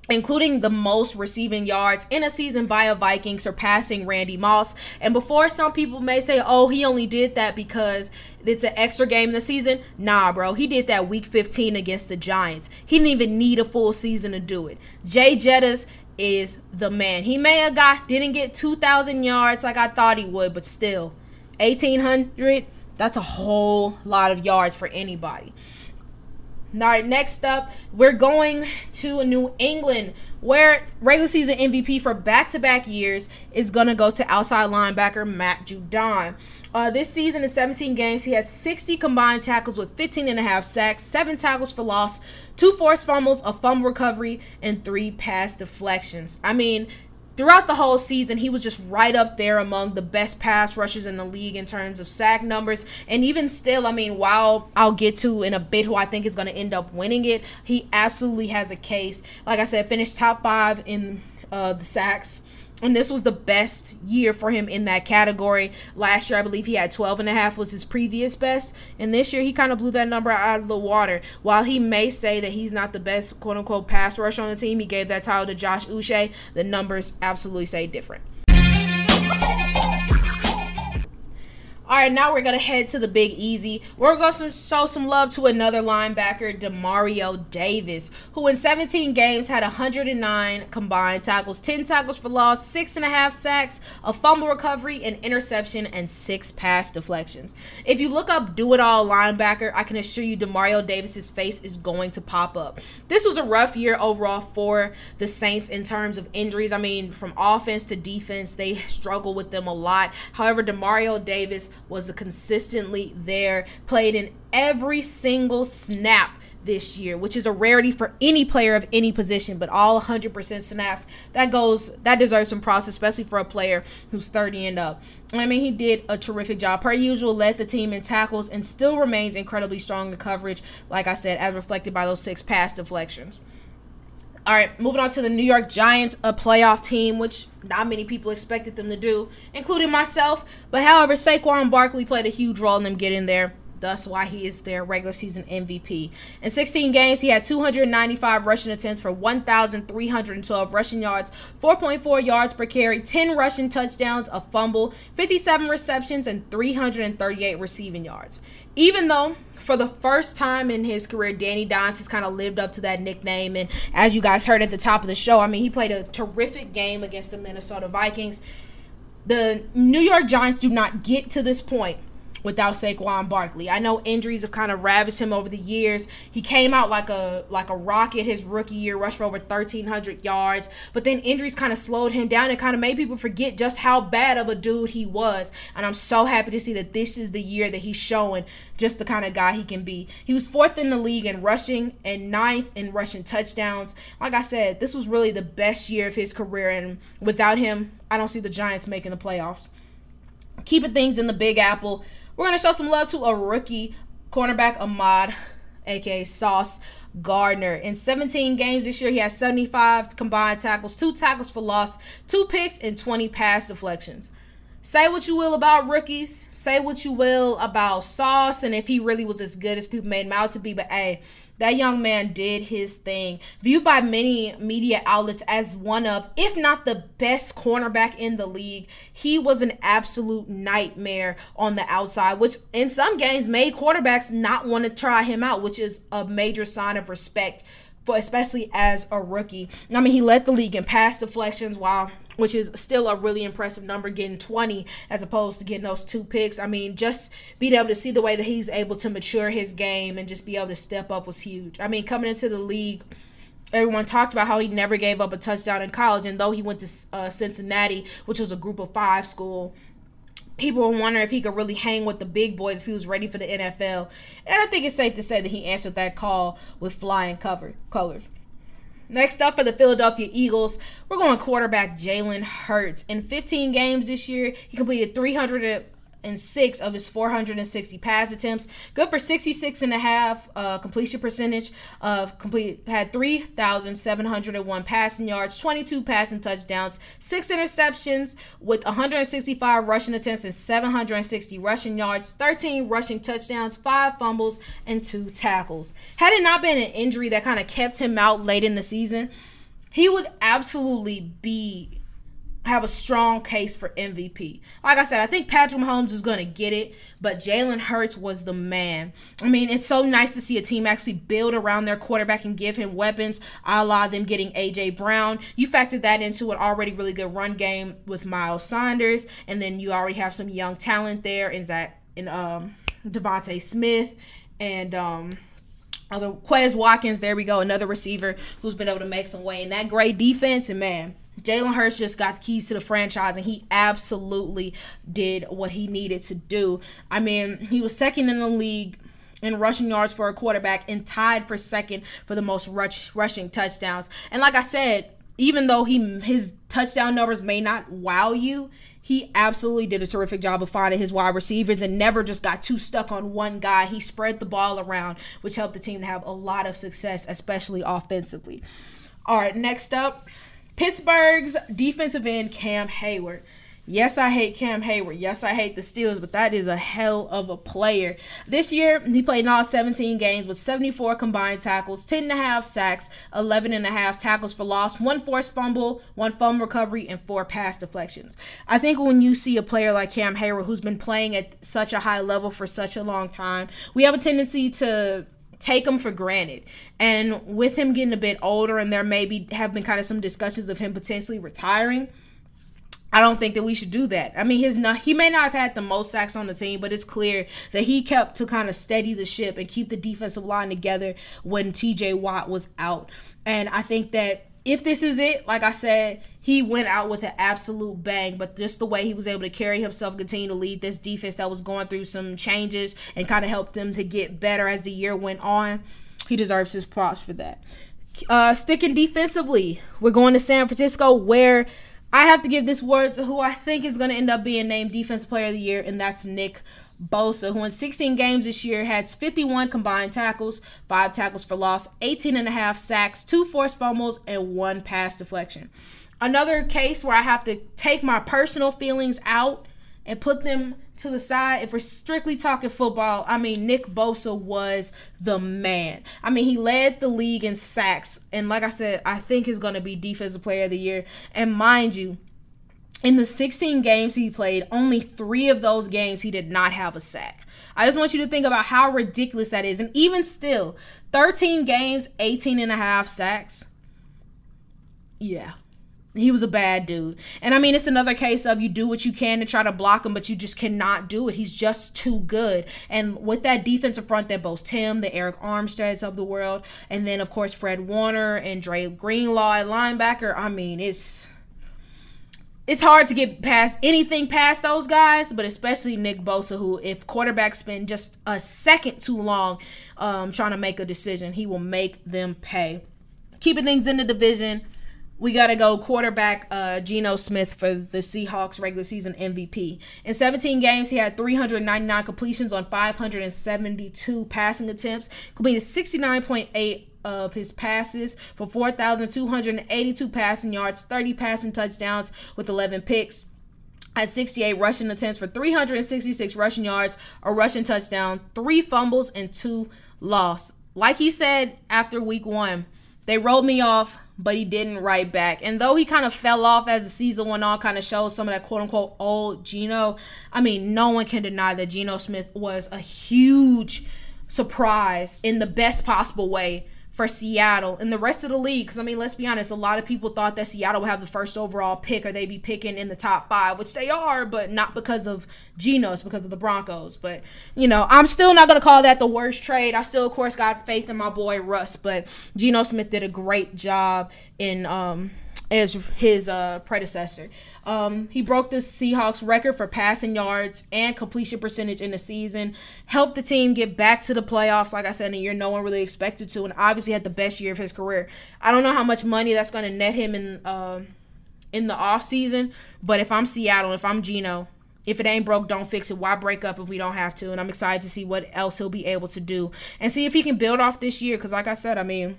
including the most receiving yards in a season by a Viking, surpassing Randy Moss. And before some people may say, oh, he only did that because it's an extra game in the season, nah, bro. He did that week 15 against the Giants. He didn't even need a full season to do it. JJettas is the man. He may have got, didn't get 2,000 yards like I thought he would, but still, 1,800, that's a whole lot of yards for anybody. All right, next up, we're going to New England, where regular season MVP for back to back years is going to go to outside linebacker Matt Judon. Uh, this season in 17 games, he has 60 combined tackles with 15 and a half sacks, seven tackles for loss, two forced fumbles, a fumble recovery, and three pass deflections. I mean, throughout the whole season, he was just right up there among the best pass rushers in the league in terms of sack numbers. And even still, I mean, while I'll get to in a bit who I think is going to end up winning it, he absolutely has a case. Like I said, finished top five in uh, the sacks and this was the best year for him in that category. Last year i believe he had 12 and a half was his previous best. And this year he kind of blew that number out of the water. While he may say that he's not the best quote unquote pass rush on the team he gave that title to josh uche. The numbers absolutely say different All right, now we're gonna head to the Big Easy. We're gonna show some love to another linebacker, Demario Davis, who in 17 games had 109 combined tackles, 10 tackles for loss, six and a half sacks, a fumble recovery, an interception, and six pass deflections. If you look up "do it all" linebacker, I can assure you Demario Davis's face is going to pop up. This was a rough year overall for the Saints in terms of injuries. I mean, from offense to defense, they struggle with them a lot. However, Demario Davis was consistently there, played in every single snap this year, which is a rarity for any player of any position, but all 100% snaps. That goes that deserves some props, especially for a player who's 30 and up. I mean, he did a terrific job. Per usual, led the team in tackles and still remains incredibly strong in coverage, like I said, as reflected by those six pass deflections. All right, moving on to the New York Giants, a playoff team, which not many people expected them to do, including myself. But however, Saquon Barkley played a huge role in them getting there. Thus, why he is their regular season MVP. In 16 games, he had 295 rushing attempts for 1,312 rushing yards, 4.4 yards per carry, 10 rushing touchdowns, a fumble, 57 receptions, and 338 receiving yards. Even though for the first time in his career, Danny Dimes has kind of lived up to that nickname. And as you guys heard at the top of the show, I mean, he played a terrific game against the Minnesota Vikings. The New York Giants do not get to this point without Saquon Barkley. I know injuries have kind of ravaged him over the years. He came out like a like a rocket his rookie year, rushed for over 1300 yards, but then injuries kind of slowed him down and kind of made people forget just how bad of a dude he was. And I'm so happy to see that this is the year that he's showing just the kind of guy he can be. He was fourth in the league in rushing and ninth in rushing touchdowns. Like I said, this was really the best year of his career and without him, I don't see the Giants making the playoffs. Keeping things in the Big Apple. We're going to show some love to a rookie cornerback, Ahmad, aka Sauce Gardner. In 17 games this year, he has 75 combined tackles, two tackles for loss, two picks, and 20 pass deflections. Say what you will about rookies. Say what you will about Sauce and if he really was as good as people made him out to be. But hey, that young man did his thing. Viewed by many media outlets as one of, if not the best cornerback in the league, he was an absolute nightmare on the outside, which in some games made quarterbacks not want to try him out, which is a major sign of respect for especially as a rookie. I mean, he led the league in pass deflections while which is still a really impressive number, getting 20 as opposed to getting those two picks. I mean, just being able to see the way that he's able to mature his game and just be able to step up was huge. I mean, coming into the league, everyone talked about how he never gave up a touchdown in college, and though he went to uh, Cincinnati, which was a group of five school, people were wondering if he could really hang with the big boys if he was ready for the NFL. And I think it's safe to say that he answered that call with flying cover colors. Next up for the Philadelphia Eagles, we're going quarterback Jalen Hurts. In 15 games this year, he completed 300 and six of his 460 pass attempts. Good for 66 and a half uh, completion percentage. Of complete had 3,701 passing yards, 22 passing touchdowns, six interceptions with 165 rushing attempts and 760 rushing yards, 13 rushing touchdowns, five fumbles, and two tackles. Had it not been an injury that kind of kept him out late in the season, he would absolutely be have a strong case for MVP. Like I said, I think Patrick Mahomes is going to get it, but Jalen Hurts was the man. I mean, it's so nice to see a team actually build around their quarterback and give him weapons, a la them getting A.J. Brown. You factor that into an already really good run game with Miles Sanders, and then you already have some young talent there in that in um DeVonta Smith and um Other Quez Watkins, there we go, another receiver who's been able to make some way in that great defense. And man, Jalen Hurts just got the keys to the franchise, and he absolutely did what he needed to do. I mean, he was second in the league in rushing yards for a quarterback and tied for second for the most rush, rushing touchdowns. And like I said, even though he his touchdown numbers may not wow you, he absolutely did a terrific job of finding his wide receivers and never just got too stuck on one guy. He spread the ball around, which helped the team to have a lot of success, especially offensively. All right, next up, Pittsburgh's defensive end Cam Heyward. Yes, I hate Cam Heyward. Yes, I hate the Steelers, but that is a hell of a player. This year, he played in all 17 games with 74 combined tackles, 10 and a half sacks, 11 and a half tackles for loss, one forced fumble, one fumble recovery, and four pass deflections. I think when you see a player like Cam Heyward, who's been playing at such a high level for such a long time, we have a tendency to take him for granted. And with him getting a bit older, and there maybe have been kind of some discussions of him potentially retiring I don't think that we should do that. I mean, his not he may not have had the most sacks on the team, but it's clear that he kept to kind of steady the ship and keep the defensive line together when TJ Watt was out. And I think that if this is it, like I said, he went out with an absolute bang. But just the way he was able to carry himself, continue to lead this defense that was going through some changes and kind of helped them to get better as the year went on, he deserves his props for that. Uh, sticking defensively, we're going to San Francisco where I have to give this word to who I think is going to end up being named Defense Player of the Year, and that's Nick Bosa, who in 16 games this year has 51 combined tackles, 5 tackles for loss, 18 and a half sacks, 2 forced fumbles, and 1 pass deflection. Another case where I have to take my personal feelings out and put them to the side, if we're strictly talking football, I mean, Nick Bosa was the man. I mean, he led the league in sacks. And like I said, I think he's going to be Defensive Player of the Year. And mind you, in the 16 games he played, only three of those games he did not have a sack. I just want you to think about how ridiculous that is. And even still, 13 games, 18 and a half sacks. Yeah, he was a bad dude. And I mean, it's another case of you do what you can to try to block him, but you just cannot do it. He's just too good. And with that defensive front that boasts him, the Arik Armsteads of the world, and then, of course, Fred Warner and Dre Greenlaw at linebacker, I mean, it's. It's hard to get past anything past those guys, but especially Nick Bosa, who, if quarterbacks spend just a second too long um, trying to make a decision, he will make them pay. Keeping things in the division, we got to go quarterback uh, Geno Smith for the Seahawks regular season MVP. In 17 games, he had 399 completions on 572 passing attempts, completed 69.8 of his passes for 4,282 passing yards, 30 passing touchdowns with 11 picks. Had 68 rushing attempts for 366 rushing yards, a rushing touchdown, three fumbles, and two loss. Like he said after week one, they rolled me off but he didn't write back. And though he kind of fell off as the season went on, kind of showed some of that quote unquote old Geno, I mean, no one can deny that Geno Smith was a huge surprise in the best possible way for Seattle and the rest of the league. Because, I mean, let's be honest, a lot of people thought that Seattle would have the first overall pick or they'd be picking in the top five, which they are, but not because of Geno, it's because of the Broncos. But, you know, I'm still not going to call that the worst trade. I still, of course, got faith in my boy Russ, but Geno Smith did a great job in. um as his uh, predecessor. Um, he broke the Seahawks record for passing yards and completion percentage in the season, helped the team get back to the playoffs, like I said, in a year no one really expected to, and obviously had the best year of his career. I don't know how much money that's going to net him in uh, in the offseason, but if I'm Seattle, if I'm Geno, if it ain't broke, don't fix it. Why break up if we don't have to? And I'm excited to see what else he'll be able to do and see if he can build off this year. Because, like I said, I mean,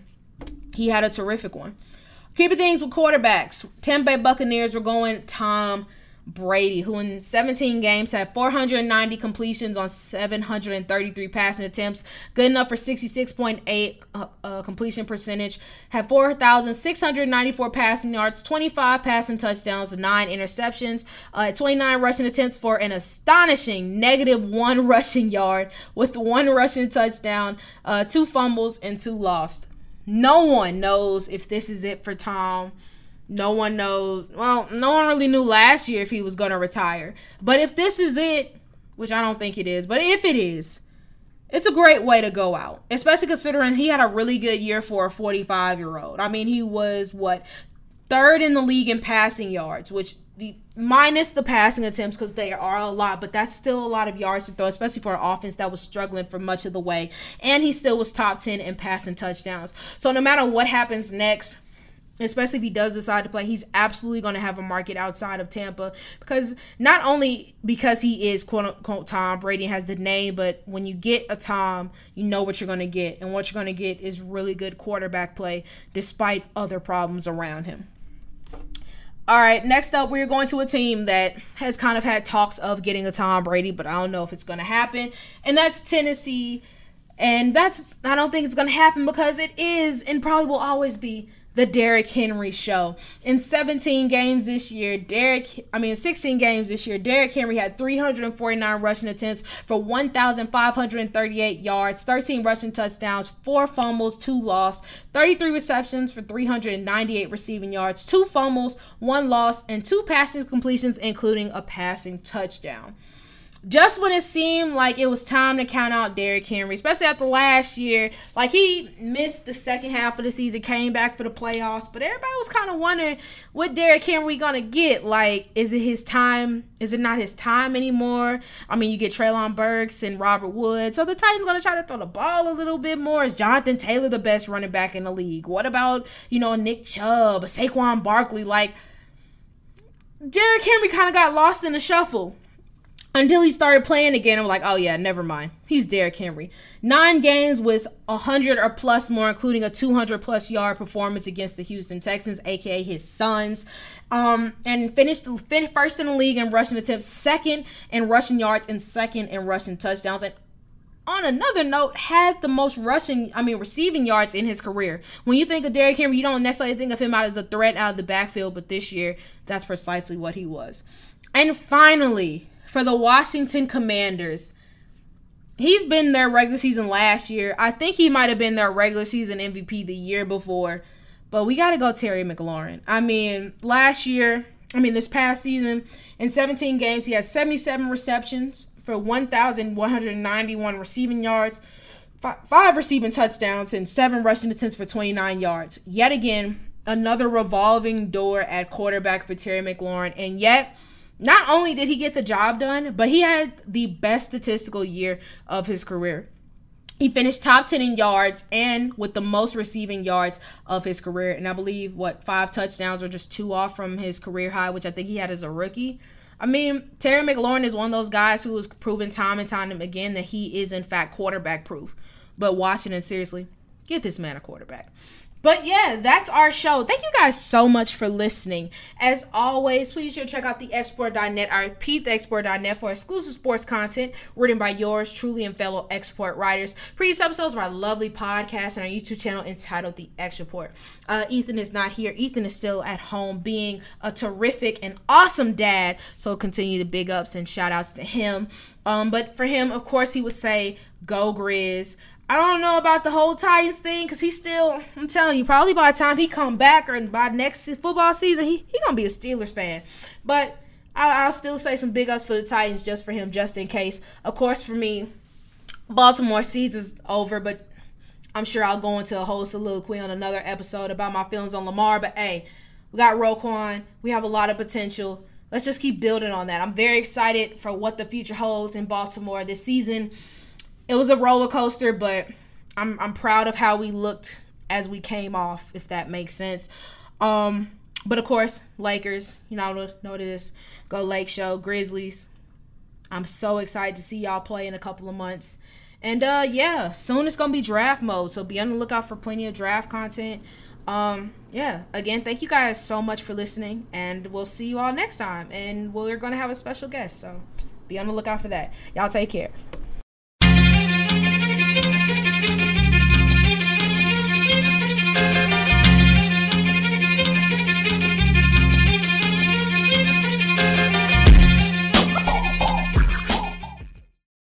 he had a terrific one. Keeping things with quarterbacks, Tampa Bay Buccaneers were going Tom Brady, who in 17 games had 490 completions on 733 passing attempts, good enough for 66.8 uh, uh, completion percentage, had 4,694 passing yards, 25 passing touchdowns, 9 interceptions, uh, 29 rushing attempts for an astonishing negative one rushing yard with one rushing touchdown, uh, two fumbles, and two lost no one knows if this is it for Tom. No one knows. Well, no one really knew last year if he was going to retire. But if this is it, which I don't think it is, but if it is, it's a great way to go out, especially considering he had a really good year for a 45 year old. I mean, he was what third in the league in passing yards, which minus the passing attempts because they are a lot, but that's still a lot of yards to throw, especially for an offense that was struggling for much of the way. And he still was top 10 in passing touchdowns. So no matter what happens next, especially if he does decide to play, he's absolutely going to have a market outside of Tampa because not only because he is quote unquote Tom Brady has the name, but when you get a Tom, you know what you're going to get, and what you're going to get is really good quarterback play despite other problems around him. All right, next up, we're going to a team that has kind of had talks of getting a Tom Brady, but I don't know if it's going to happen, and that's Tennessee. And that's I don't think it's going to happen because it is and probably will always be the Derrick Henry show. In 17 games this year, Derrick, I mean 16 games this year, Derrick Henry had 349 rushing attempts for 1,538 yards, 13 rushing touchdowns, 4 fumbles, 2 lost, 33 receptions for 398 receiving yards, 2 fumbles, 1 loss, and 2 passing completions, including a passing touchdown just when it seemed like it was time to count out Derrick Henry, especially after last year, like he missed the second half of the season, came back for the playoffs, but everybody was kind of wondering what Derrick Henry gonna get. Like, is it his time? Is it not his time anymore? I mean, you get Treylon Burks and Robert Woods, so the Titans gonna try to throw the ball a little bit more. Is Jonathan Taylor the best running back in the league? What about you know Nick Chubb, Saquon Barkley? Like, Derrick Henry kind of got lost in the shuffle until he started playing again. I'm like, oh yeah, never mind. He's Derrick Henry. Nine games with 100 or plus more, including a 200 plus yard performance against the Houston Texans, aka his sons. Um, and finished first in the league in rushing attempts, second in rushing yards, and second in rushing touchdowns. And on another note, had the most rushing, I mean, receiving yards in his career. When you think of Derrick Henry, you don't necessarily think of him out as a threat out of the backfield, but this year, that's precisely what he was. And finally, for the Washington Commanders. He's been their regular season last year. I think he might have been their regular season MVP the year before. But we got to go Terry McLaurin. I mean, last year, I mean, this past season, in 17 games, he had 77 receptions for 1,191 receiving yards, five receiving touchdowns, and seven rushing attempts for 29 yards. Yet again, another revolving door at quarterback for Terry McLaurin. And yet, not only did he get the job done, but he had the best statistical year of his career. He finished top 10 in yards and with the most receiving yards of his career. And I believe, what, five touchdowns or just two off from his career high, which I think he had as a rookie. I mean, Terry McLaurin is one of those guys who has proven time and time again that he is, in fact, quarterback proof. But Washington, seriously, get this man a quarterback. But yeah, that's our show. Thank you guys so much for listening. As always, please sure check out the xreport.net. I repeat, the xreport.net for exclusive sports content written by yours truly and fellow X Report writers. Previous episodes of our lovely podcast and our YouTube channel entitled The X Report. Uh, Ethan is not here. Ethan is still at home being a terrific and awesome dad. So continue the big ups and shout outs to him. Um, but for him, of course, he would say, Go Grizz. I don't know about the whole Titans thing because he's still. I'm telling you, probably by the time he come back or by next football season, he he gonna be a Steelers fan. But I, will still say some big ups for the Titans just for him, just in case. Of course, for me, Baltimore season's over, but I'm sure I'll go into a whole soliloquy on another episode about my feelings on Lamar. But hey, we got Roquan. We have a lot of potential. Let's just keep building on that. I'm very excited for what the future holds in Baltimore this season it was a roller coaster, but I'm I'm proud of how we looked as we came off, if that makes sense. Um, but of course, Lakers, you know, know what it is. Go Lake Show, Grizzlies. I'm so excited to see y'all play in a couple of months. And uh yeah, soon it's gonna be draft mode, so be on the lookout for plenty of draft content. Um, yeah, again, thank you guys so much for listening, and we'll see you all next time. And we're gonna have a special guest, so be on the lookout for that. Y'all take care.